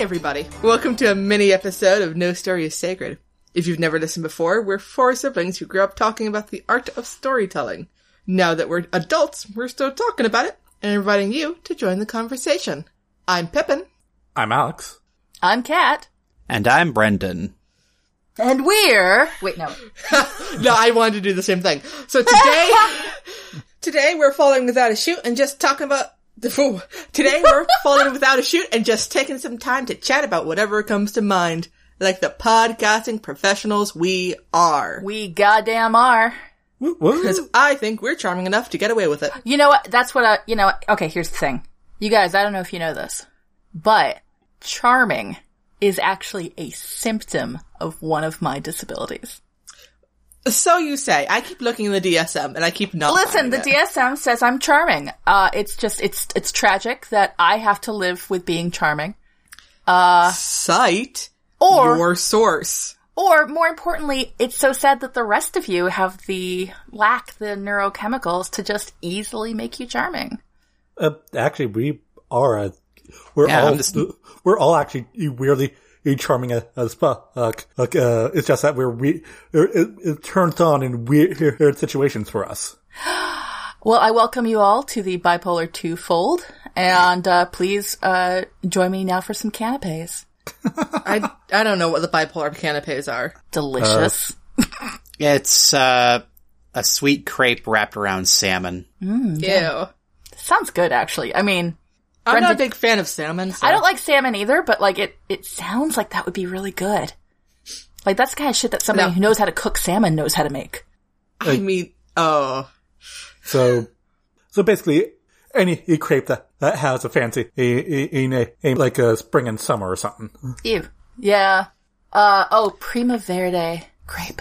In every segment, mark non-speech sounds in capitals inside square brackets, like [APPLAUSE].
everybody. Welcome to a mini episode of No Story is Sacred. If you've never listened before, we're four siblings who grew up talking about the art of storytelling. Now that we're adults, we're still talking about it and inviting you to join the conversation. I'm Pippin. I'm Alex. I'm Kat. And I'm Brendan. And we're wait no. [LAUGHS] No, I wanted to do the same thing. So today, [LAUGHS] today we're falling without a chute and just talking about the fool. [LAUGHS] Today we're falling without a chute and just taking some time to chat about whatever comes to mind, like the podcasting professionals we are. We goddamn are. Woo, woo. Because I think we're charming enough to get away with it. You know what? That's what I you know what? okay, here's the thing. You guys, I don't know if you know this, but charming is actually a symptom of one of my disabilities. So you say. I keep looking in the DSM and I keep not. Listen, the it. DSM says I'm charming. Uh, it's just, it's, it's tragic that I have to live with being charming. Cite Or- your source. Or more importantly, it's so sad that the rest of you have the, lack the neurochemicals to just easily make you charming. Uh, actually, we are. Uh, we're Yeah, all. Just- We're all actually weirdly charming as, as fuck. Like, uh, it's just that we're we. It, it turns on in weird, weird situations for us. [GASPS] Well, I welcome you all to the bipolar two fold, and uh, please uh, join me now for some canapes. [LAUGHS] I I don't know what the bipolar canapes are. Delicious. It's uh, a sweet crepe wrapped around salmon. Ew. Sounds good, actually. I mean, I'm not a big fan of salmon. So. I don't like salmon either, but like it, it sounds like that would be really good. Like that's the kind of shit that somebody No. who knows how to cook salmon knows how to make. I mean, oh, So, so basically, any crepe that, that has a fancy in a, a, like a spring and summer or something. Ew. Yeah. Uh oh, Prima Verde grape.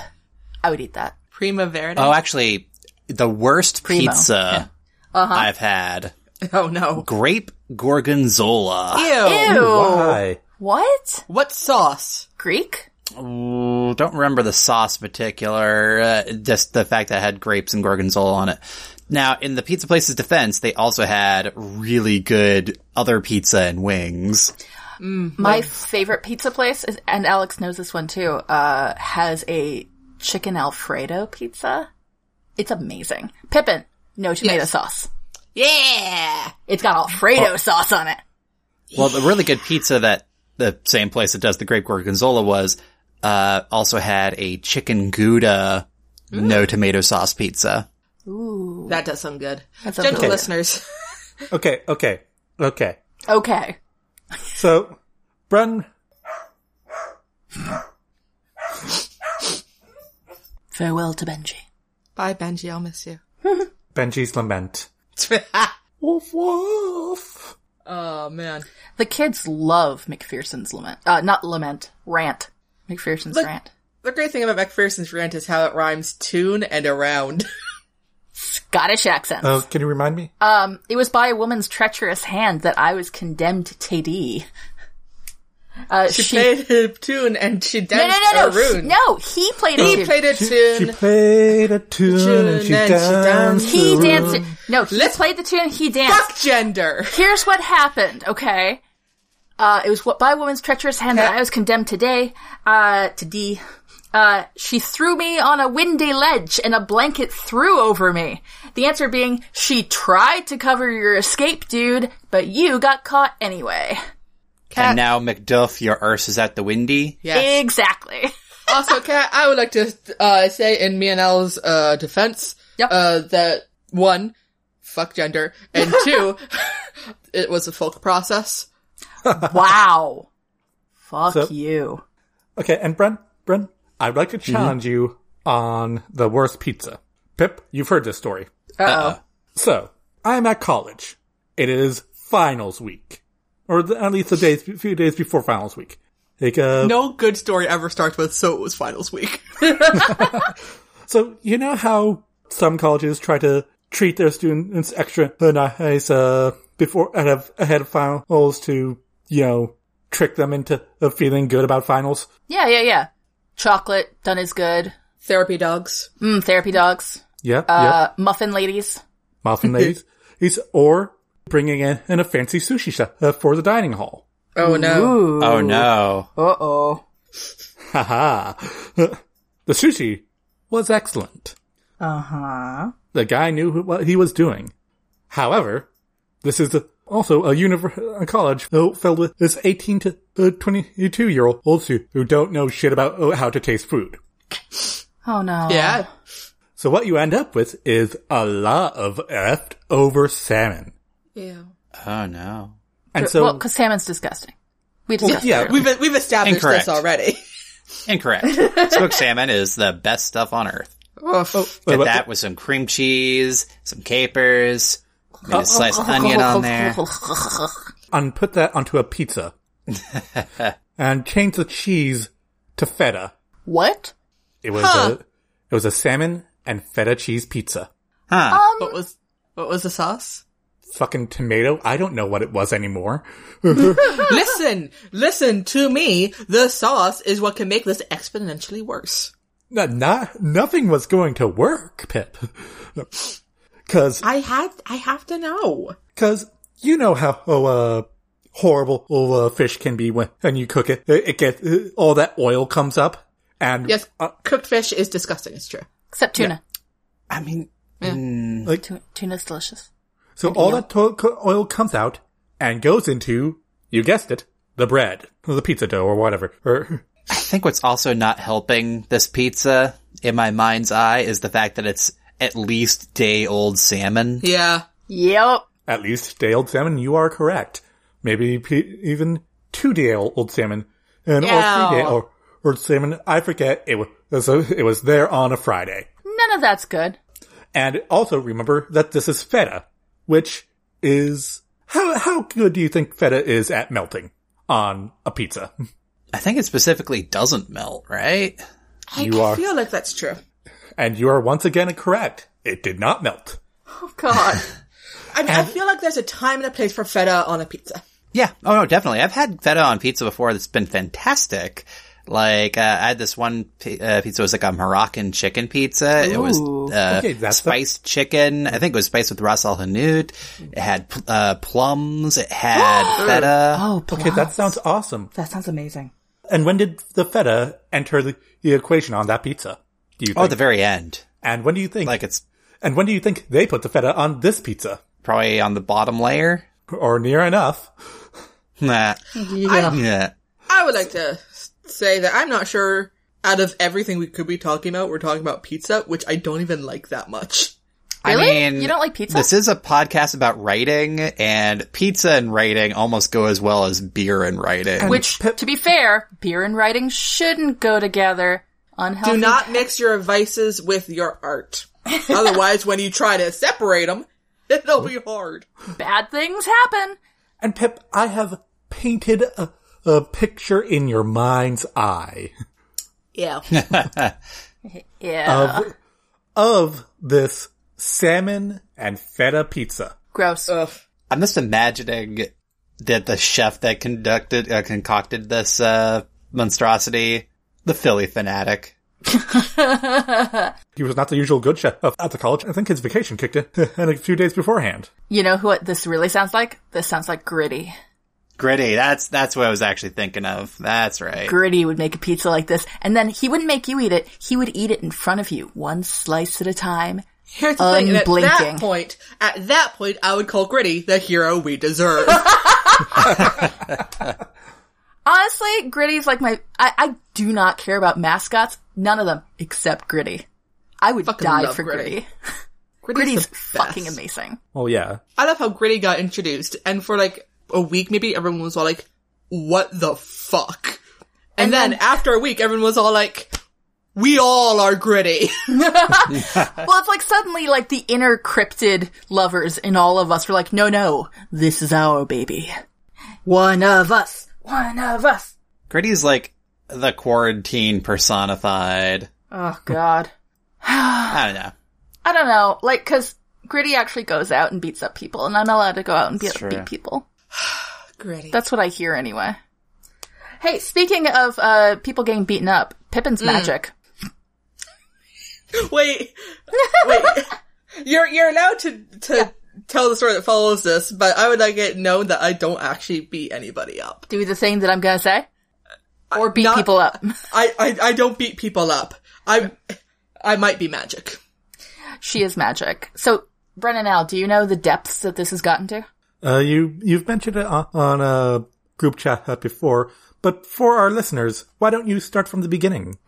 I would eat that. Prima Verde. Oh, actually, the worst Primo, pizza I've had. [LAUGHS] Oh, no. Grape gorgonzola. Ew. Ew. Why? What? What sauce? Greek? Ooh, don't remember the sauce particular. Uh, just the fact that it had grapes and gorgonzola on it. Now, in the pizza place's defense, they also had really good other pizza and wings. My favorite pizza place is, and Alex knows this one too, uh, has a chicken Alfredo pizza. It's amazing. Pippin, no tomato Yes. sauce. Yeah. It's got Alfredo sauce on it. Well, the really good pizza that the same place that does the grape gorgonzola was, uh, also had a chicken Gouda no tomato sauce pizza. Ooh. That does sound good. That's Gentle okay. listeners. [LAUGHS] Okay, okay, okay. Okay. So, Bren, Farewell to Benji. Bye, Benji. I'll miss you. Benji's lament. Woof woof. oh, man. The kids love McPherson's lament. Uh, not lament, rant. McPherson's Look- rant. The great thing about McPherson's rant is how it rhymes tune and around. [LAUGHS] Scottish accents. Uh, can you remind me? Um, it was by a woman's treacherous hand that I was condemned to D. Uh, She, she, played a tune and she danced no, no, a no, she- rune. no, he played He a tune. played a tune. She tune. played a tune and she Tune and she danced. danced. He a danced. rune. it- No, he Let's- played the tune. He danced. Fuck gender. Here's what happened. Okay, uh, it was what by a woman's treacherous hand that I was condemned today. Uh, to D. Uh, she threw me on a windy ledge and a blanket threw over me. The answer being, she tried to cover your escape, dude, but you got caught anyway. And now, Macduff, your arse is at the windy. Yes. Exactly. [LAUGHS] also, Kat, I would like to uh, say in me and Elle's uh, defense Yep. uh, that one, fuck gender, and [LAUGHS] two, [LAUGHS] it was a folk process. wow. Fuck So- you. Okay, and Bren, Bren, I'd like to challenge you on the worst pizza. Pip, you've heard this story. Uh-oh. So, I'm at college. It is finals week. Or the, at least a days, few days before finals week. Like, uh, No good story ever starts with "so it was finals week." [LAUGHS] so you know how some colleges try to treat their students extra nice, uh, before, ahead of, ahead of finals to, you know, trick them into uh, feeling good about finals? Yeah, yeah, yeah. Chocolate, done is good. Therapy dogs. Mm, therapy dogs. Yep, yep. Uh, muffin ladies. Muffin ladies. He's, or bringing in, in a fancy sushi chef uh, for the dining hall. Oh no. Ooh. Oh no. Uh oh. Haha. [LAUGHS] the sushi was excellent. Uh huh. The guy knew what he was doing. However, this is also a, univer- a college filled with this 18 to uh, 22 year olds who, who don't know shit about uh, how to taste food. Oh no. Yeah. So what you end up with is a lot of leftover salmon. Yeah. Oh no. And so, well, because salmon's disgusting. We discussed yeah, it. We've we've established Incorrect. this already. [LAUGHS] Incorrect. [LAUGHS] Smoked salmon is the best stuff on earth. Oof. Oh, Get Wait, that with some cream cheese, some capers, maybe a sliced [LAUGHS] onion on there. and put that onto a pizza. and change the cheese to feta. What? It was Huh. a, it was a salmon and feta cheese pizza. Huh. Um, what was what was the sauce? Fucking tomato. I don't know what it was anymore. [LAUGHS] listen, listen to me. The sauce is what can make this exponentially worse. Not, not, nothing was going to work, Pip. [LAUGHS] Cause, I had I have to know. cause you know how, oh, uh, horrible uh, fish can be when, when you cook it. It, it gets, uh, all that oil comes up. And, Yes, uh, cooked fish is disgusting. It's true. Except tuna. I mean, like, Tu- Tuna's delicious. So all that to- oil comes out and goes into, you guessed it, the bread, or the pizza dough, or whatever. Or, [LAUGHS] I think what's also not helping this pizza in my mind's eye is the fact that it's at least day old salmon. Yeah. Yep. At least day old salmon, you are correct. Maybe pe- even two day old salmon, and or three day Ew. old, old salmon. I forget. It was it was there on a Friday. None of that's good. And also remember that this is feta, which is how how good do you think feta is at melting on a pizza? I think it specifically doesn't melt, right? I You are- feel like that's true. And you are once again correct. It did not melt. Oh God. [LAUGHS] I mean, I feel like there's a time and a place for feta on a pizza. Yeah. Oh no, definitely. I've had feta on pizza before. That's been fantastic. Like uh, I had this one pi- uh, pizza. It was like a Moroccan chicken pizza. It was uh, Okay, that's the- spiced chicken. I think it was spiced with ras al hanout. It had pl- uh, plums. It had [GASPS] feta. Oh, Okay, that sounds awesome. that sounds amazing. And when did the feta enter the, the equation on that pizza? Do you think? Oh, at the very end. and when do you think? Like it's and when do you think they put the feta on this pizza? probably on the bottom layer. Or near enough? Nah. [LAUGHS] Yeah. Yeah. I would like to say that I'm not sure out of everything we could be talking about, we're talking about pizza, which I don't even like that much. Really? I mean, You don't like pizza? This is a podcast about writing, and pizza and writing almost go as well as beer and writing. Which, to be fair, beer and writing shouldn't go together. Unhealthy. Do not mix your vices with your art. [LAUGHS] Otherwise, when you try to separate them, [LAUGHS] it'll be hard. Bad things happen. And Pip, I have painted a, a picture in your mind's eye Yeah. [LAUGHS] Yeah. of of this salmon and feta pizza. Gross. Ugh. I'm just imagining that the chef that conducted uh, concocted this uh, monstrosity, the Phillie Phanatic. [LAUGHS] He was not the usual good chef at the college. I think his vacation kicked in and [LAUGHS] a few days beforehand. You know who what this really sounds like? This sounds like Gritty. Gritty. That's that's what I was actually thinking of. That's right. Gritty would make a pizza like this, and then he wouldn't make you eat it. He would eat it in front of you, one slice at a time. Here's the thing, at that point, at that point, I would call Gritty the hero we deserve. [LAUGHS] [LAUGHS] Honestly, Gritty's like my. I, I do not care about mascots. None of them except Gritty. I would Fucking die for Gritty. Gritty. Gritty's, Gritty's fucking amazing. Oh yeah. I love how Gritty got introduced, and for like a week, maybe everyone was all like, "What the fuck?" And, And then, then- after a week, everyone was all like, "We all are Gritty." [LAUGHS] Well, it's like suddenly like the inner cryptid lovers in all of us were like, no, no, this is our baby. One of us. One of us. Gritty's like the quarantine personified. Oh god. [SIGHS] I don't know. I don't know, like, cause Gritty actually goes out and beats up people, and I'm allowed to go out and beat, beat people. [SIGHS] Gritty. That's what I hear anyway. Hey, speaking of uh people getting beaten up, Pippin's magic. [LAUGHS] wait, wait. [LAUGHS] You're you're allowed to to tell the story that follows this, but I would like it known that I don't actually beat anybody up. Do the thing that I'm gonna say? Or beat not- people up. [LAUGHS] I, I, I don't beat people up. I, I might be magic. she is magic. So, Brennan Al, do you know the depths that this has gotten to? Uh, you you've mentioned it on, on a group chat before, but for our listeners, why don't you start from the beginning? [LAUGHS]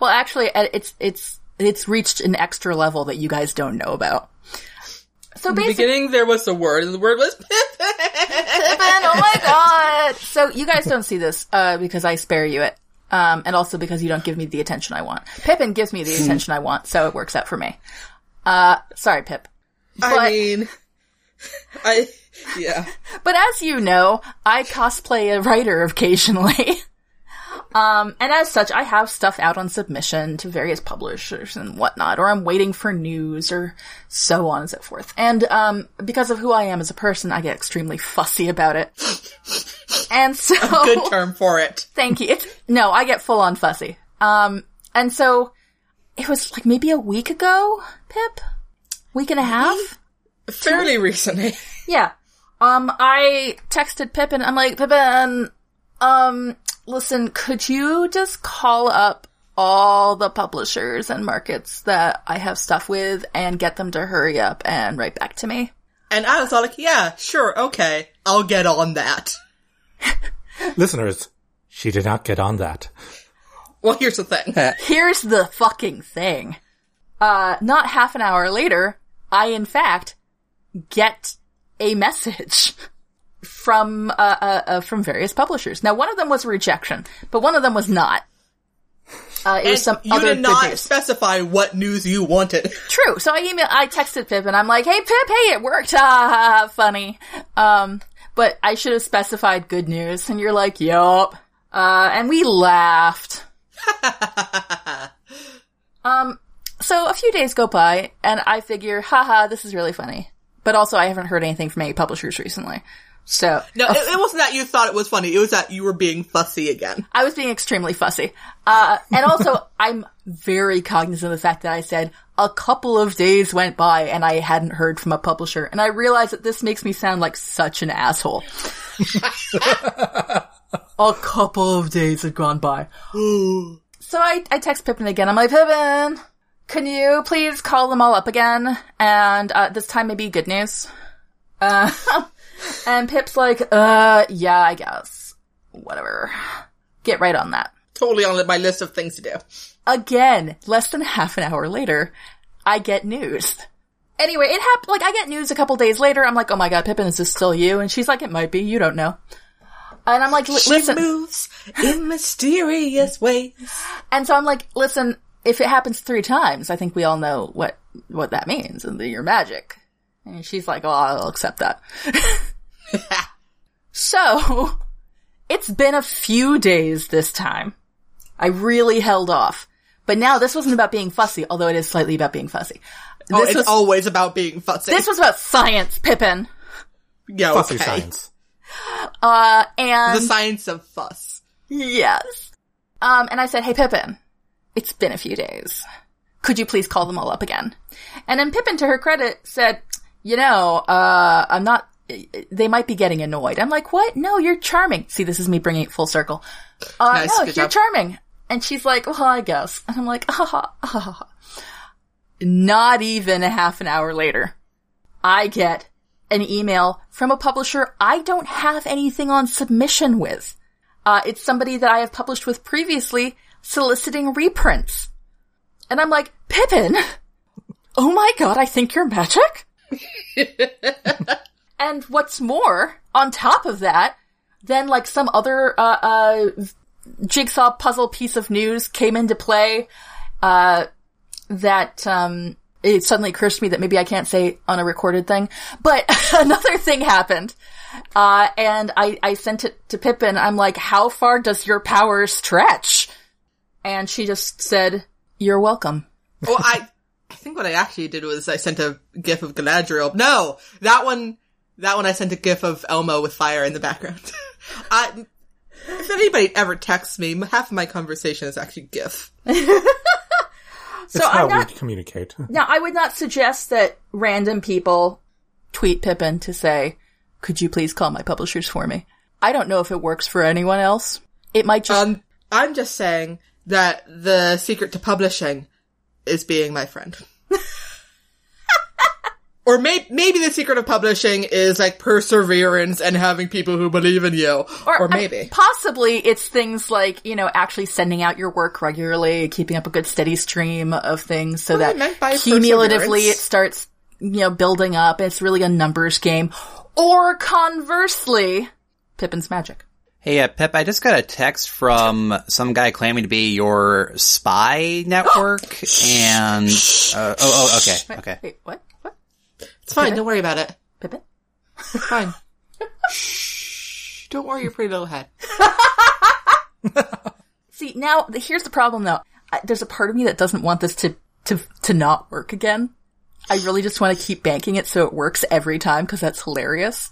Well, actually, uh, it's it's it's reached an extra level that you guys don't know about. So In the beginning, there was the word, and the word was Pippin, oh my god! So you guys don't see this uh, because I spare you it, um, and also because you don't give me the attention I want. Pippin gives me the attention I want, so it works out for me. Uh, sorry, Pip. I mean, I, [LAUGHS] yeah. But as you know, I cosplay a writer occasionally. [LAUGHS] um, and as such, I have stuff out on submission to various publishers and whatnot, or I'm waiting for news or so on and so forth. And, um, because of who I am as a person, I get extremely fussy about it. [LAUGHS] And so, Good term for it. thank you. It's, no, I get full on fussy. Um, and so, it was like maybe a week ago, Pip? Week and a half? Fairly recently. [LAUGHS] Yeah. Um, I texted Pippin. I'm like, Pippin, um, listen, could you just call up all the publishers and markets that I have stuff with and get them to hurry up and write back to me? And I was all like, yeah, sure, okay, I'll get on that. listeners, she did not get on that. Well, here's the thing. [LAUGHS] Here's the fucking thing. Uh, not half an hour later, I in fact get a message [LAUGHS] from, uh, uh, uh from various publishers. Now, one of them was a rejection, but one of them was not. Uh, it was some you other did not specify what news you wanted. [LAUGHS] True. So I email, I texted Pip and I'm like, "Hey Pip, hey, it worked." Ha funny. Um, but I should have specified good news, and you're like, "Yup." Uh, and we laughed. [LAUGHS] um, so a few days go by, and I figure, haha, this is really funny. But also, I haven't heard anything from any publishers recently. So No, it, it wasn't that you thought it was funny. It was that you were being fussy again. I was being extremely fussy. Uh, and also, [LAUGHS] I'm very cognizant of the fact that I said a couple of days went by and I hadn't heard from a publisher. And I realize that this makes me sound like such an asshole. [LAUGHS] a couple of days had gone by. [GASPS] so I, I text Pippin again. I'm like, Pippin, can you please call them all up again? And, uh, this time maybe good news. Uh, [LAUGHS] and Pip's like, uh, yeah, I guess. Whatever. Get right on that. Totally on my list of things to do. Again, less than half an hour later, I get news. Anyway, it happened, like, I get news a couple days later. I'm like, oh my god, Pippin, is this still you? And she's like, it might be, you don't know. And I'm like, "Li- She moves in mysterious ways. And so I'm like, listen, if it happens three times, I think we all know what, what that means and that you're magic. And she's like, oh, I'll accept that. [LAUGHS] so, it's been a few days this time. I really held off. But now this wasn't about being fussy, although it is slightly about being fussy. Oh, This it's was, always about being fussy. this was about science, Pippin. yeah, Fussy okay. science. Uh, and The science of fuss. yes. Um, and I said, hey Pippin, it's been a few days. Could you please call them all up again? And then Pippin, to her credit, said, you know, uh, I'm not, they might be getting annoyed. I'm like, what? No, you're charming. See, this is me bringing it full circle. Uh, Nice, no, you're job. charming. And she's like, well, I guess. And I'm like, ha [LAUGHS] ha, ha ha, ha. Not even a half an hour later, I get an email from a publisher I don't have anything on submission with. Uh, it's somebody that I have published with previously soliciting reprints. And I'm like, Pippin? Oh my god, I think you're magic? [LAUGHS] and what's more, on top of that, then like some other, uh, uh, jigsaw puzzle piece of news came into play, uh, that, um, it suddenly occurs to me that maybe I can't say on a recorded thing, but [LAUGHS] another thing happened. Uh, and I, I sent it to Pippin. I'm like, how far does your power stretch? And she just said, you're welcome. well, I, I think what I actually did was I sent a gif of Galadriel. No, that one, that one I sent a gif of Elmo with fire in the background. [LAUGHS] I, if anybody ever texts me, half of my conversation is actually gif. [LAUGHS] It's So how I'm not, we communicate. [LAUGHS] now I would not suggest that random people tweet Pippin to say, could you please call my publishers for me? I don't know if it works for anyone else. It might just, Um, I'm just saying that the secret to publishing is being my friend. [LAUGHS] or may- maybe the secret of publishing is like perseverance and having people who believe in you. Or, I- maybe. possibly it's things like, you know, actually sending out your work regularly, keeping up a good steady stream of things so What that cumulatively it starts, you know, building up. It's really a numbers game. Or conversely, Pippin's magic. Hey, uh, Pep, I just got a text from some guy claiming to be your spy network, [GASPS] and uh, oh, oh, okay, okay. Wait, what? What? it's fine. Don't worry about it. Pippin? It's fine. [LAUGHS] Shh. Don't worry your pretty little head. [LAUGHS] See, now, here's the problem though. I, there's a part of me that doesn't want this to, to, to not work again. I really just want to keep banking it so it works every time because that's hilarious.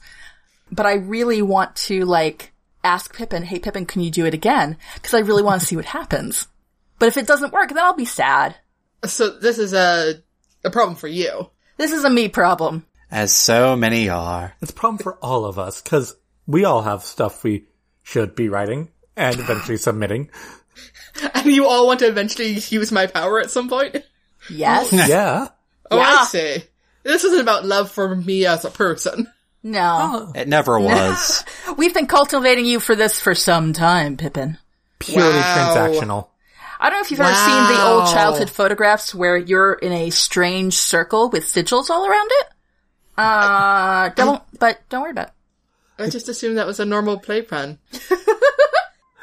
But I really want to like ask Pippin, hey Pippin, can you do it again? Because I really want to see what happens. But if it doesn't work, then I'll be sad. So this is a a problem for you. This is a me problem. As so many are. It's a problem for all of us because we all have stuff we should be writing and eventually submitting. [LAUGHS] And you all want to eventually use my power at some point? Yes? [LAUGHS] Yeah. Oh, Yeah. I see. This isn't about love for me as a person. No. It never was. [LAUGHS] We've been cultivating you for this for some time, Pippin. Purely Wow. transactional. I don't know if you've ever seen the old Wow. childhood photographs where you're in a strange circle with sigils all around it. Uh, don't, but don't worry about it. I just assumed that was a normal playpen. [LAUGHS]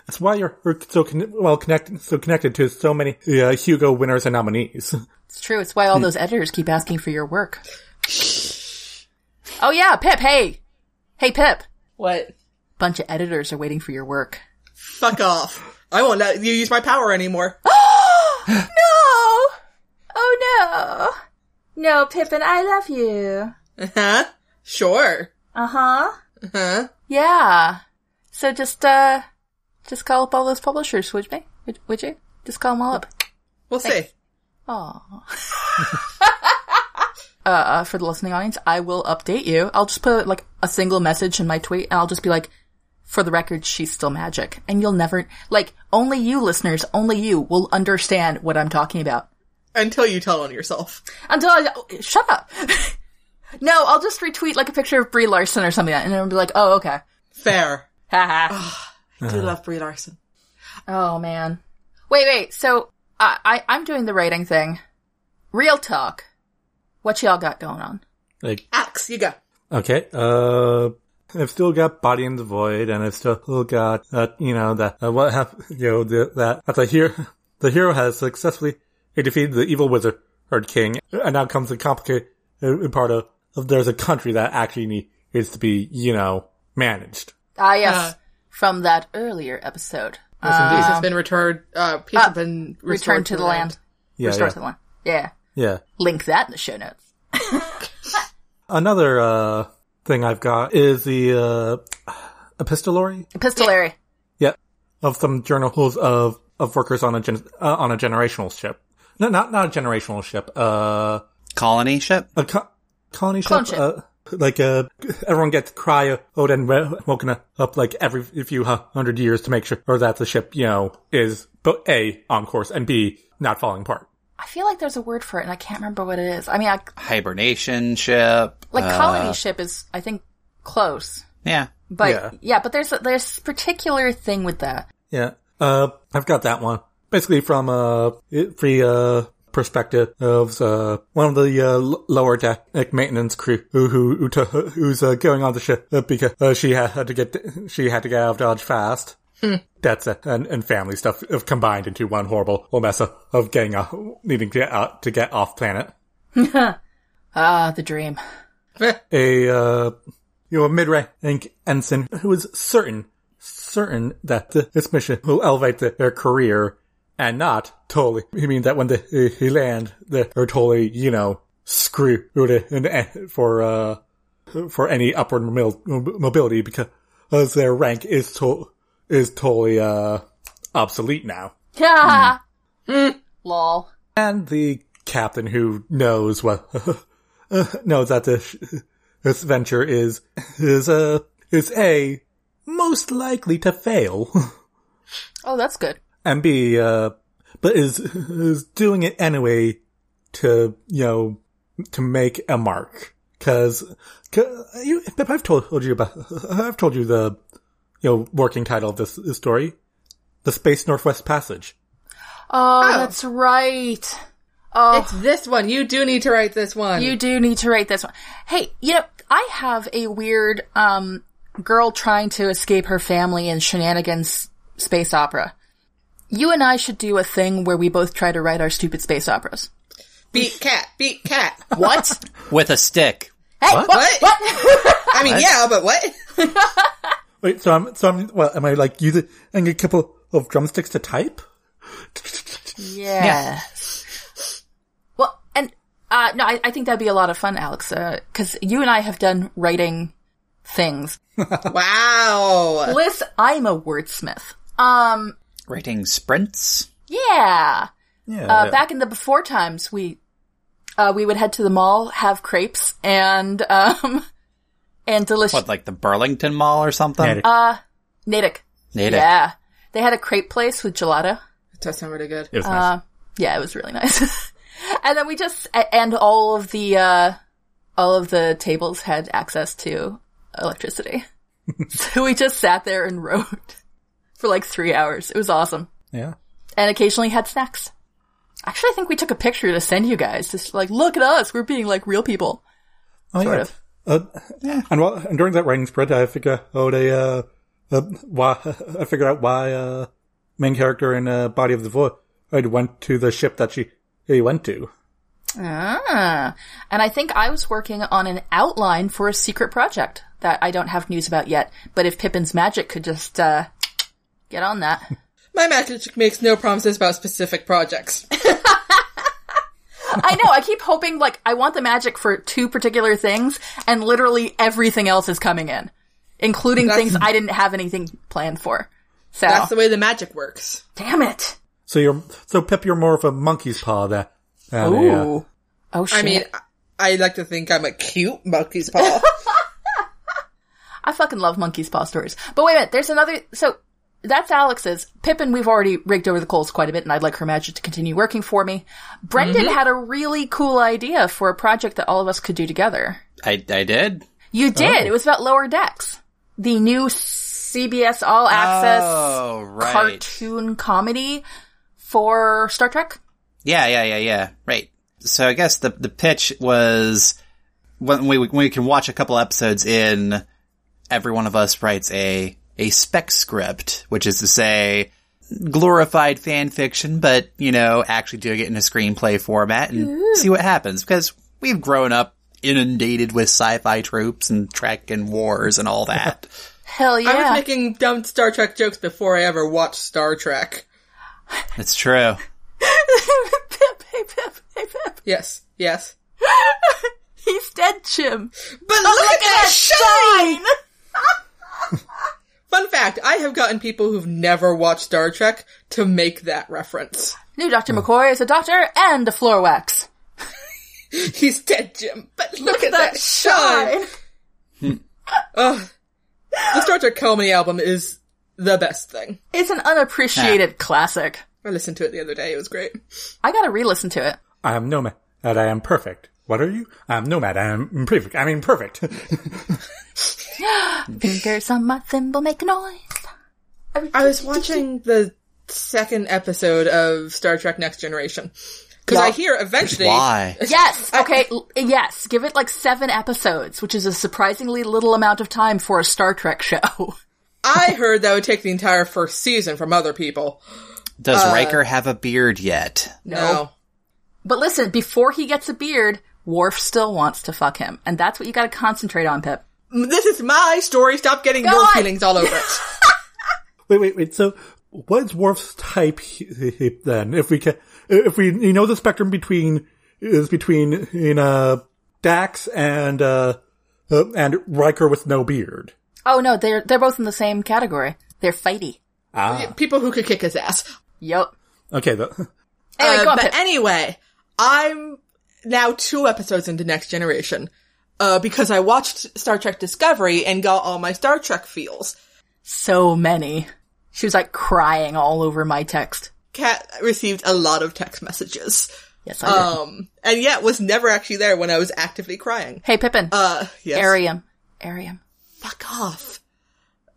That's why you're you're so con- well connected, so connected to so many uh, Hugo winners and nominees. It's true. It's why all those editors keep asking for your work. [LAUGHS] Oh yeah, Pip, hey! Hey Pip! What? Bunch of editors are waiting for your work. Fuck off. I won't let you use my power anymore. Oh [GASPS] no! Oh no! No, Pippin, I love you. Uh huh? Sure. Uh-huh. Uh huh? Yeah. So just, uh, just call up all those publishers, would you? Would, would you? Just call them all up. We'll see. Aw. [LAUGHS] uh, for the listening audience, I will update you. I'll just put like a single message in my tweet and I'll just be like, for the record, she's still magic. And you'll never, like, only you listeners, only you will understand what I'm talking about. Until you tell on yourself. Until I, shut up. [LAUGHS] no, I'll just retweet like a picture of Brie Larson or something and I'll be like, oh, okay. Fair. [LAUGHS] Haha. I do love Brie Larson. oh man. Wait, wait, so, I, I, I'm doing the writing thing. Real talk. What y'all got going on? like, Alex, you go. okay, uh, I've still got Body in the Void, and I've still got, uh, you know, that, uh, what hap- you know, the, that, that the hero, [LAUGHS] the hero has successfully defeated the evil wizard, or king, and now comes the complicated uh, part of, of there's a country that actually need- needs to be, you know, managed. Ah, yes. Uh, from that earlier episode. Yes, indeed. Has been returned. Uh, peace has been restored Return to the land. Yeah, Restore yeah, to the land. Yeah. Yeah. Link that in the show notes. [LAUGHS] Another, uh, thing I've got is the, uh, epistolary? Epistolary. Yeah, of some journals of of workers on a gen, uh, on a generational ship. No, not not a generational ship. Uh, Colony ship? a co- colony ship. Clone ship. Uh, like uh, everyone gets cryo and woken up like every few hu- hundred years to make sure or that the ship you know is but a on course and b not falling apart. I feel like there's a word for it and I can't remember what it is. I mean, I, Hibernation ship? like uh, colony ship is, I think, close. Yeah. But Yeah. yeah, but there's a, there's a particular thing with that. Yeah, uh, I've got that one basically from a free uh perspective of uh, one of the uh, lower deck maintenance crew who who, who t- who's uh, going on the ship uh, because uh, she had, had to get she had to get out of dodge fast. That's it, and, and family stuff have combined into one horrible mess of, of getting uh, needing to get out to get off planet. [LAUGHS] Ah, the dream. A uh, you know mid rank ensign who is certain certain that th- this mission will elevate the, their career and not totally. You mean that when they, he land, they're totally, you know, screwed in- for, uh, for any upward mobil- mobility because their rank is to- is totally, uh, obsolete now. Yeah. [LAUGHS] Lol. And the captain who knows what, [LAUGHS] knows that the, sh- this venture is is uh is a most likely to fail, [LAUGHS] Oh, that's good. and b uh but is is doing it anyway to you know to make a mark because you I've told you about I've told you the you know working title of this, this story, the Space Northwest Passage. Oh, that's right. Oh, It's this one. You do need to write this one. you do need to write this one. Hey, you know, I have a weird, um, girl trying to escape her family in shenanigans space opera. You and I should do a thing where we both try to write our stupid space operas. beat cat, beat cat. [LAUGHS] What? With a stick. hey, What? what? What? [LAUGHS] I mean, yeah, but what? [LAUGHS] Wait, so I'm so I'm well, am I like using a couple of drumsticks to type? Yeah. Well, and uh, no, I, I think that'd be a lot of fun, Alex, uh, because you and I have done writing things. [LAUGHS] Wow. Liz, I'm a wordsmith. Um, Writing sprints. yeah. Yeah. Uh, back in the before times, we uh, we would head to the mall, have crepes, and um, and delicious What, like the Burlington Mall or something? Natick. uh, Natick. Natick. Yeah, they had a crepe place with gelato. It does sound really good. it was nice. Yeah, it was really nice. [LAUGHS] and then we just and all of the uh all of the tables had access to electricity. [LAUGHS] so we just sat there and wrote for like 3 hours. It was awesome. Yeah. And occasionally had snacks. Actually, I think we took a picture to send you guys. Just like, look at us. We're being like real people. Oh, Sort yeah. of. Uh, And, while, and during that writing sprint, I figured out a, uh, uh, why, [LAUGHS] I figured out why, uh, main character in, uh, Body of the Void went to the ship that she, he went to. Ah. And I think I was working on an outline for a secret project that I don't have news about yet. But if Pippin's magic could just, uh, get on that. [LAUGHS] My magic makes no promises about specific projects. [LAUGHS] [LAUGHS] I know. I keep hoping, like, I want the magic for two particular things, and literally everything else is coming in, including That's- things I didn't have anything planned for. So, That's the way the magic works. damn it. So you're, so Pip, you're more of a monkey's paw there. than a, uh, Ooh. Oh shit. I mean, I- I like to think I'm a cute monkey's [LAUGHS] paw. I fucking love monkey's paw stories. But wait a minute, there's another. So that's Alex's. Pippin, we've already rigged over the coals quite a bit, and I'd like her magic to continue working for me. Brendan mm-hmm. had a really cool idea for a project that all of us could do together. I, I did. You did. Oh. It was about lower decks, the new CBS All Access Oh, right. cartoon comedy for Star Trek. Yeah, yeah, yeah, yeah. Right. So I guess the the pitch was when we when we can watch a couple episodes in, every one of us writes a a spec script, which is to say glorified fan fiction, but you know, actually doing it in a screenplay format and see what happens because we've grown up inundated with sci-fi tropes and Trek and wars and all that. [LAUGHS] Hell yeah. I was making dumb Star Trek jokes before I ever watched Star Trek. it's true. [LAUGHS] Pip, hey Pip, hey Pip. Yes, yes. [LAUGHS] He's dead, Jim. But look, at that oh, shine! Fun fact, I have gotten people who've never watched Star Trek to make that reference. New Dr. McCoy is a doctor and a floor wax. [LAUGHS] He's dead, Jim, but look, at, that, shine! [LAUGHS] Ugh. The Star Trek Comedy album is the best thing. It's an unappreciated classic. I listened to it the other day, it was great. I gotta re-listen to it. I am nomad. And I am perfect. What are you? Um, I'm nomad. I am perfect. I mean perfect. [LAUGHS] Fingers on my thimble make a noise. I was watching the second episode of Star Trek Next Generation. Cause I hear eventually, Why? Yes, okay, l- yes. Give it like seven episodes, which is a surprisingly little amount of time for a Star Trek show. [LAUGHS] I heard that would take the entire first season from other people. Does uh, Riker have a beard yet? No. But listen, before he gets a beard, Worf still wants to fuck him. And that's what you gotta concentrate on, Pip. This is my story, stop getting Go your on. feelings all over it. [LAUGHS] wait, wait, wait. So what's Worf's type he- he- then? If we can, if we, you know, the spectrum between, is between, in, uh, Dax and, uh, uh, and Riker with no beard. Oh no, they're, they're both in the same category. They're fighty. Ah. people who could kick his ass. Yep. Okay, the, Anyway, Uh, go on, but Pip. anyway, I'm now two episodes into Next Generation. uh, because I watched Star Trek Discovery and got all my Star Trek feels. So many. She was like crying all over my text. Kat received a lot of text messages. Yes, I did. Um, and yet was never actually there when I was actively crying. hey, Pippin. Uh, yes. Airiam. Airiam. Fuck off.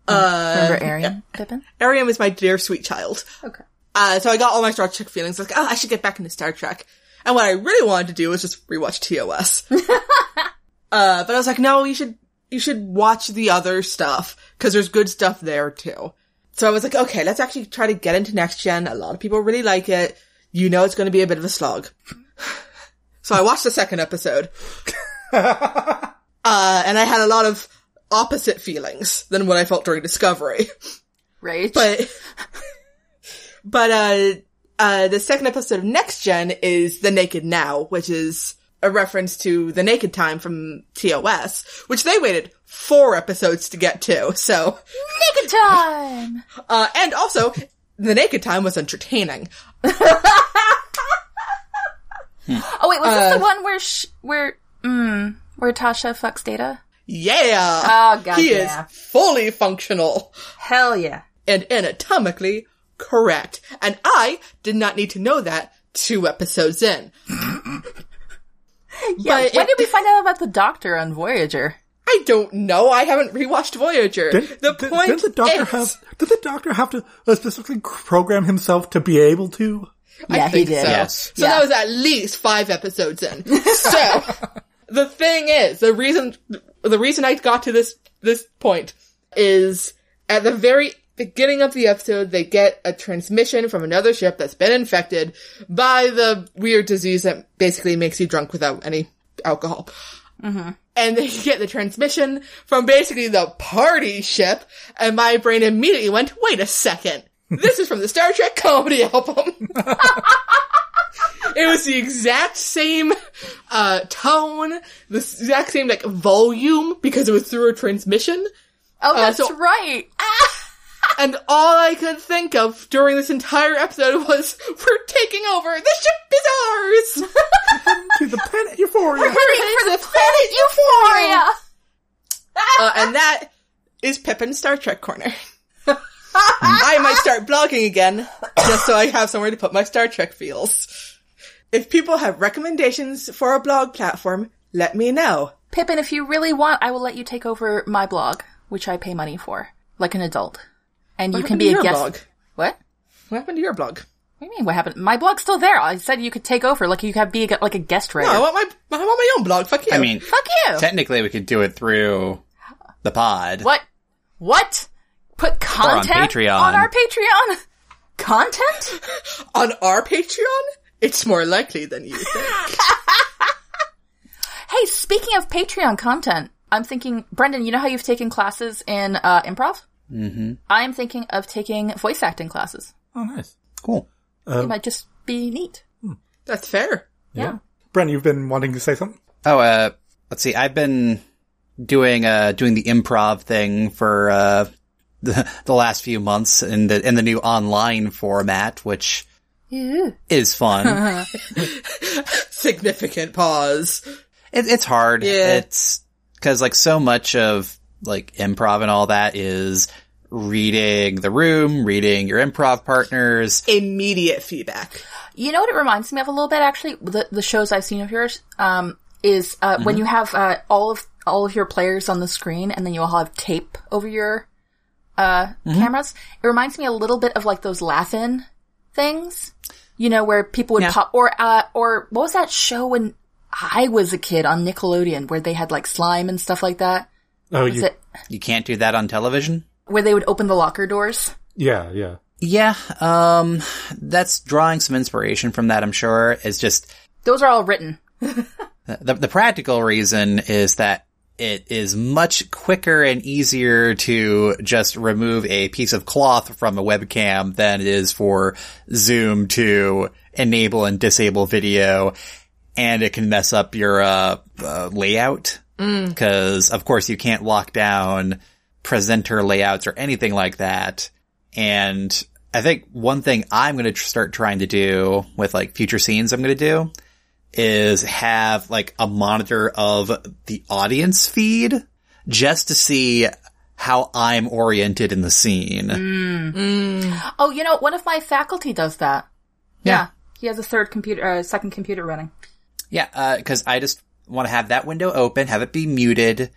Uh, Remember Airiam, Pippin? Airiam is my dear sweet child. Okay. Uh, so I got all my Star Trek feelings like, oh, I should get back into Star Trek. And what I really wanted to do was just rewatch TOS. [LAUGHS] uh, but I was like, no, you should, you should watch the other stuff, cause there's good stuff there too. So I was like, okay, let's actually try to get into next gen. A lot of people really like it. You know it's gonna be a bit of a slog. so I watched the second episode. [LAUGHS] uh, and I had a lot of opposite feelings than what I felt during Discovery. Right? But, [LAUGHS] but, uh, uh, the second episode of Next Gen is The Naked Now, which is a reference to The Naked Time from TOS, which they waited four episodes to get to. So, Naked time! [LAUGHS] uh, and also, The Naked Time was entertaining. [LAUGHS] Oh wait, was this the one where sh- where mm, where Tasha fucks Data? Yeah! Oh, God He yeah. is fully functional Hell yeah! and anatomically correct. And I did not need to know that two episodes in. [LAUGHS] Yeah. But when it- did we find out about the Doctor on Voyager? I don't know. I haven't rewatched Voyager. Did, the did- point did the doctor is, have? Did the doctor have to uh, specifically program himself to be able to? I Yeah, he think did. So. Yes. So Yeah. that was at least five episodes in. [LAUGHS] so the thing is, the reason the reason I got to this this point is at the very beginning of the episode, they get a transmission from another ship that's been infected by the weird disease that basically makes you drunk without any alcohol. Mm-hmm. And they [LAUGHS] get the transmission from basically the party ship, and my brain immediately went, wait a second. This is from the Star Trek comedy album. [LAUGHS] it was the exact same, uh, tone, the exact same, like, volume, because it was through a transmission. Oh, uh, that's so- right. Ah! And all I could think of during this entire episode was, we're taking over, the ship is ours! [LAUGHS] To the planet Euphoria. Hurry for the planet Euphoria. uh, and that is Pippin's Star Trek corner. [LAUGHS] I might start blogging again, just so I have somewhere to put my Star Trek feels. If people have recommendations for a blog platform, let me know. Pippin, if you really want, I will let you take over my blog, which I pay money for, like an adult, and you What can happened be to a your guest. blog? What? What happened to your blog? What do you mean? What happened? My blog's still there. I said you could take over, like you could be a, like a guest writer. No, I want my I want my own blog. Fuck you. I mean, Fuck you. technically we could do it through the pod. What? What? Put content Patreon. on our Patreon? Content? [LAUGHS] on our Patreon, it's more likely than you think. [LAUGHS] Hey, speaking of Patreon content, I'm thinking, Brendan, you know how you've taken classes in uh, improv? Mm-hmm. I'm thinking of taking voice acting classes. Oh, nice. Cool. it might just be neat. That's fair. Yeah. Brent, you've been wanting to say something. Oh, uh, let's see. I've been doing uh doing the improv thing for uh the, the last few months in the in the new online format, which yeah. is fun. [LAUGHS] Significant pause. it, it's hard. Yeah. It's because like so much of like improv and all that is reading the room, reading your improv partners. Immediate feedback. You know what it reminds me of a little bit, actually? The, the shows I've seen of yours, um, is, uh, when you have, uh, all of, all of your players on the screen and then you all have tape over your, uh, cameras. It reminds me a little bit of like those laugh-in things. You know, where people would Yeah. pop, or, uh, or what was that show when I was a kid on Nickelodeon where they had like slime and stuff like that? Oh, Was you, it, You can't do that on television. where they would open the locker doors? yeah, yeah. Yeah, um, that's drawing some inspiration from that. I'm sure. It's just Those are all written. [LAUGHS] The, the practical reason is that it is much quicker and easier to just remove a piece of cloth from a webcam than it is for Zoom to enable and disable video. And it can mess up your, uh, uh layout. Mm. Cause of course you can't lock down presenter layouts or anything like that. And I think one thing I'm going to tr- start trying to do with like future scenes I'm going to do is have like a monitor of the audience feed just to see how I'm oriented in the scene. Mm. Mm. Oh, you know, one of my faculty does that. Yeah. He has a third computer, uh, second computer running. Yeah, uh, because I just want to have that window open, have it be muted,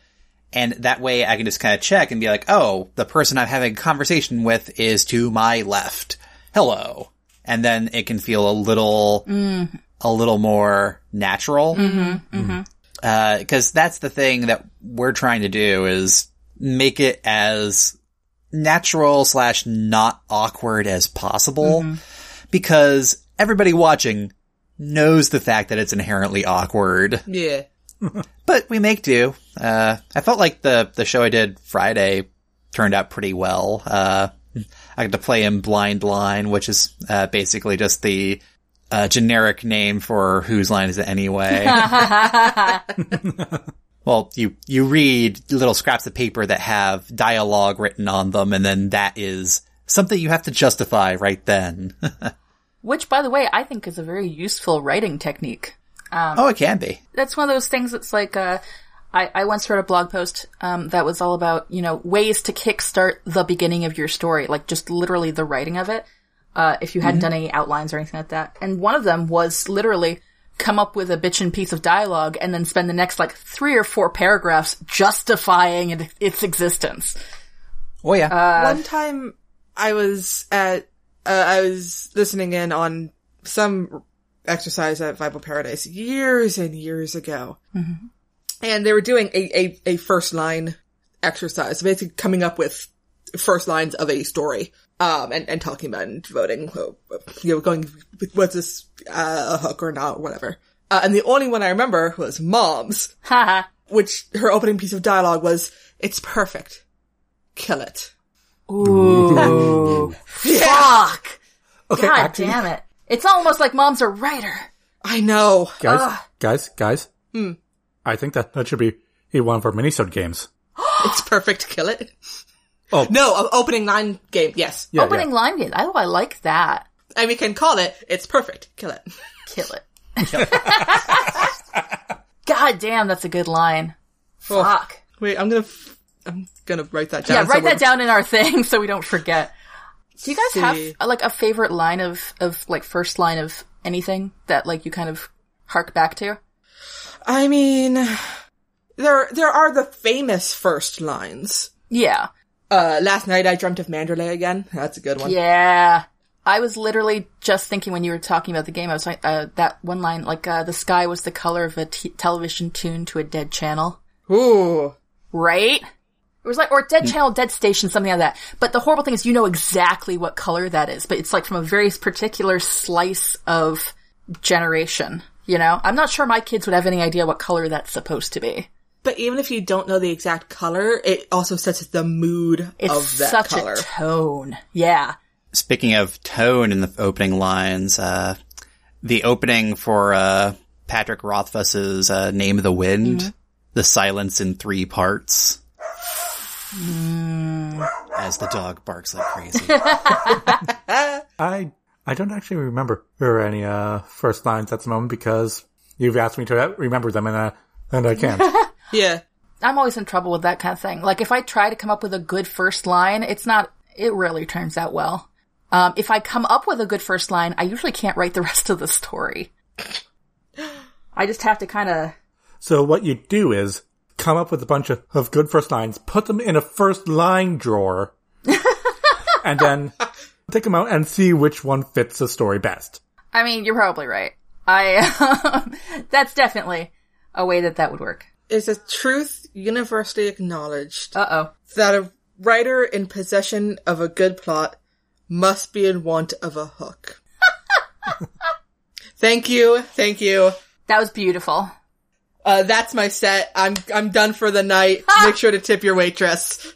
and that way I can just kind of check and be like, oh, the person I'm having a conversation with is to my left. Hello. And then it can feel a little, mm-hmm. a little more natural. Mm-hmm, mm-hmm. uh, because that's the thing that we're trying to do is make it as natural slash not awkward as possible. Because everybody watching knows the fact that it's inherently awkward, Yeah. [LAUGHS] but we make do. Uh, I felt like the, the show I did Friday turned out pretty well. Uh, I got to play in Blind Line, which is, uh, basically just the, uh, generic name for whose line is it anyway. [LAUGHS] well, you, you read little scraps of paper that have dialogue written on them, and then that is something you have to justify right then. [LAUGHS] Which, by the way, I think is a very useful writing technique. oh, it can be. That's one of those things that's like, uh, I, I once wrote a blog post, um, that was all about, you know, ways to kickstart the beginning of your story, like just literally the writing of it, uh, if you hadn't done any outlines or anything like that. And one of them was literally come up with a bitchin' piece of dialogue and then spend the next like three or four paragraphs justifying it, its existence. Oh yeah. One time I was at, uh, I was listening in on some exercise at Viable Paradise years and years ago. And they were doing a, a, a first line exercise, basically coming up with first lines of a story. Um, and, and talking about and voting, you know, going, was this, uh, a hook or not, or whatever. Uh, and the only one I remember was Mom's, Haha. which her opening piece of dialogue was, it's perfect. Kill it. Ooh. Fuck. Okay, God actually, damn it. It's almost like mom's a writer. I know. guys, guys, guys. Hmm. I think that that should be be one of our minisode games. [GASPS] It's perfect. Kill it. Oh. no, opening line game. Yes, Yeah, Opening yeah. line game. Oh, I like that. and we can call it. It's perfect. Kill it. Kill it. [LAUGHS] [LAUGHS] God damn, that's a good line. Oh. Fuck. Wait, I'm gonna. f- I'm gonna write that down. Yeah, write somewhere. that down in our thing [LAUGHS] so we don't forget. Do you guys See. have like a favorite line of of like first line of anything that like you kind of hark back to? I mean, there there are the famous first lines. Yeah. Uh, last night I dreamt of Manderley again. That's a good one. Yeah. I was literally just thinking when you were talking about the game, I was like, uh, that one line, like, uh, the sky was the color of a t- television tuned to a dead channel. Ooh. Right? It was like, or dead channel, dead station, something like that. But the horrible thing is you know exactly what color that is, but it's like from a very particular slice of generation. You know? I'm not sure my kids would have any idea what color that's supposed to be. But even if you don't know the exact color, it also sets the mood It's of that such color. a tone. Yeah. Speaking of tone in the opening lines, uh, the opening for, uh, Patrick Rothfuss's, uh, Name of the Wind, the silence in three parts. As the dog barks like crazy. [LAUGHS] I I don't actually remember any uh first lines at the moment because you've asked me to remember them and uh, and I can't. [LAUGHS] yeah. I'm always in trouble with that kind of thing. Like if I try to come up with a good first line, it's not, it rarely turns out well. Um, if I come up with a good first line, I usually can't write the [LAUGHS] rest of the story. I just have to kind of, so what you do is come up with a bunch of, of good first lines, put them in a first line drawer, [LAUGHS] and then take them out and see which one fits the story best. I mean, you're probably right. I, [LAUGHS] that's definitely a way that that would work. Is a truth universally acknowledged Uh oh. that a writer in possession of a good plot must be in want of a hook. [LAUGHS] thank you, thank you. That was beautiful. Uh, that's my set. I'm I'm done for the night. [LAUGHS] Make sure to tip your waitress.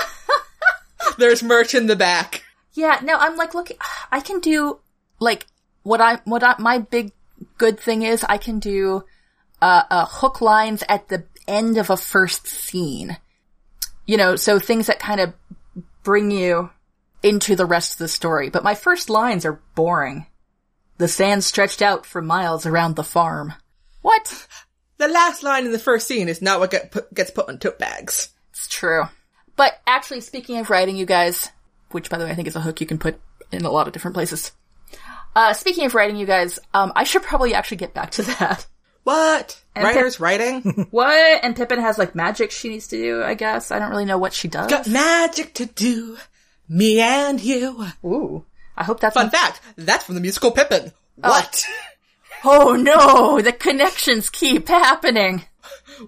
[LAUGHS] There's merch in the back. Yeah, no, I'm like, looking. I can do, like, what I, what I, my big good thing is I can do, uh, uh, hook lines at the end of a first scene. You know, so things that kind of bring you into the rest of the story. But my first lines are boring. The sand stretched out for miles around the farm. What? The last line in the first scene is not what get put, gets put on tote bags. It's true. But actually, speaking of writing, you guys, which by the way I think is a hook you can put in a lot of different places. Uh, speaking of writing, you guys, um, I should probably actually get back to [LAUGHS] that. What? And Writers writing? [LAUGHS] what? And Pippin has like magic she needs to do, I guess. I don't really know what she does. Got magic to do. Me and you. Ooh. I hope that's Fun on- fact, that's from the musical Pippin. What? Oh no, the connections keep happening.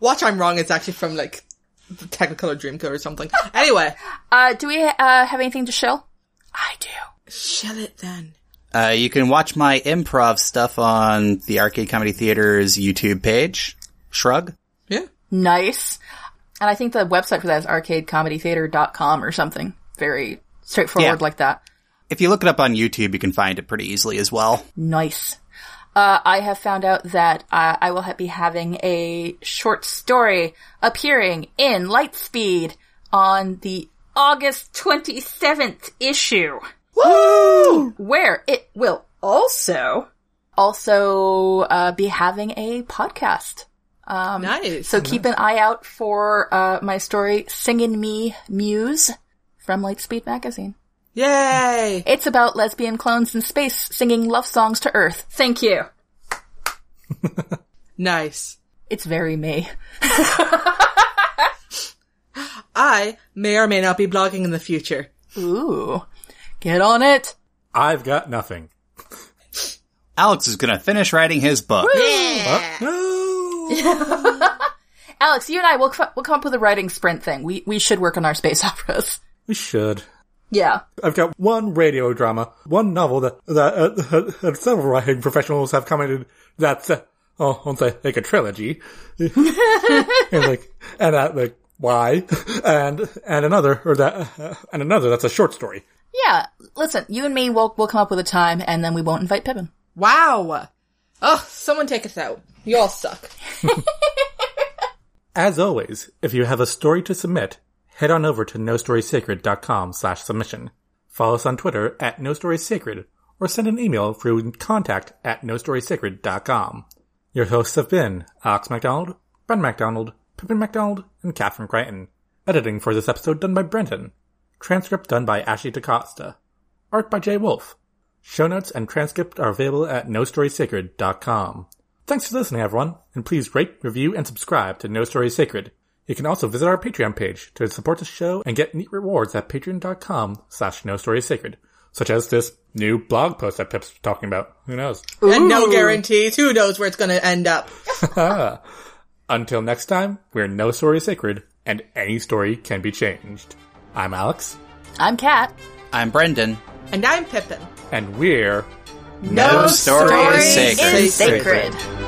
Watch I'm wrong, it's actually from like the Technicolor Dreamcoat or something. Anyway. Uh, do we, uh, have anything to show? I do. Shell it then. Uh, you can watch my improv stuff on the Arcade Comedy Theater's YouTube page. Shrug. Yeah. Nice. And I think the website for that is arcadecomedytheater.com or something. Very straightforward Yeah. like that. If you look it up on YouTube, you can find it pretty easily as well. Nice. Uh, I have found out that uh, I will be having a short story appearing in Lightspeed on the August 27th issue. Woo! Where it will also, also, uh, be having a podcast. nice. So keep an eye out for, uh, my story, Singin' Me Muse from Lightspeed Magazine. Yay! It's about lesbian clones in space singing love songs to Earth. Thank you. [LAUGHS] Nice. It's very me. [LAUGHS] I may or may not be blogging in the future. Ooh. Get on it. I've got nothing. [LAUGHS] Alex is gonna finish writing his book. No! Alex, you and I will co- we'll come up with a writing sprint thing. We we should work on our space operas. we should. Yeah. I've got one radio drama, one novel that that, uh, uh, several writing professionals have commented that's uh, oh, I won't say like a trilogy, [LAUGHS] and like and that like why, and and another or that uh, and another that's a short story. Yeah. Listen, you and me will we'll come up with a time and then we won't invite Pippin. Wow. Oh, someone take us out. You all suck. [LAUGHS] As always, if you have a story to submit, head on over to nostorysacred.com slash submission. Follow us on Twitter at nostorysacred or send an email through contact at nostorysacred.com. Your hosts have been Alex MacDonald, Bren MacDonald, Pippin MacDonald, and Catherine Crichton. Editing for this episode done by Brenton. Transcript done by Ashley DaCosta. Art by Jay Wolf. Show notes and transcript are available at nostorysacred.com. Thanks for listening, everyone, and please rate, review, and subscribe to No Story Sacred. You can also visit our Patreon page to support the show and get neat rewards at patreon.com slash no story sacred, such as this new blog post that Pip's talking about. Who knows? And no guarantees. Who knows where it's gonna end up? [LAUGHS] Until next time, we're No Story Sacred, and any story can be changed. I'm Alex, I'm Kat. I'm Brendan. And I'm Pippin. and we're No story is Story sacred. is sacred.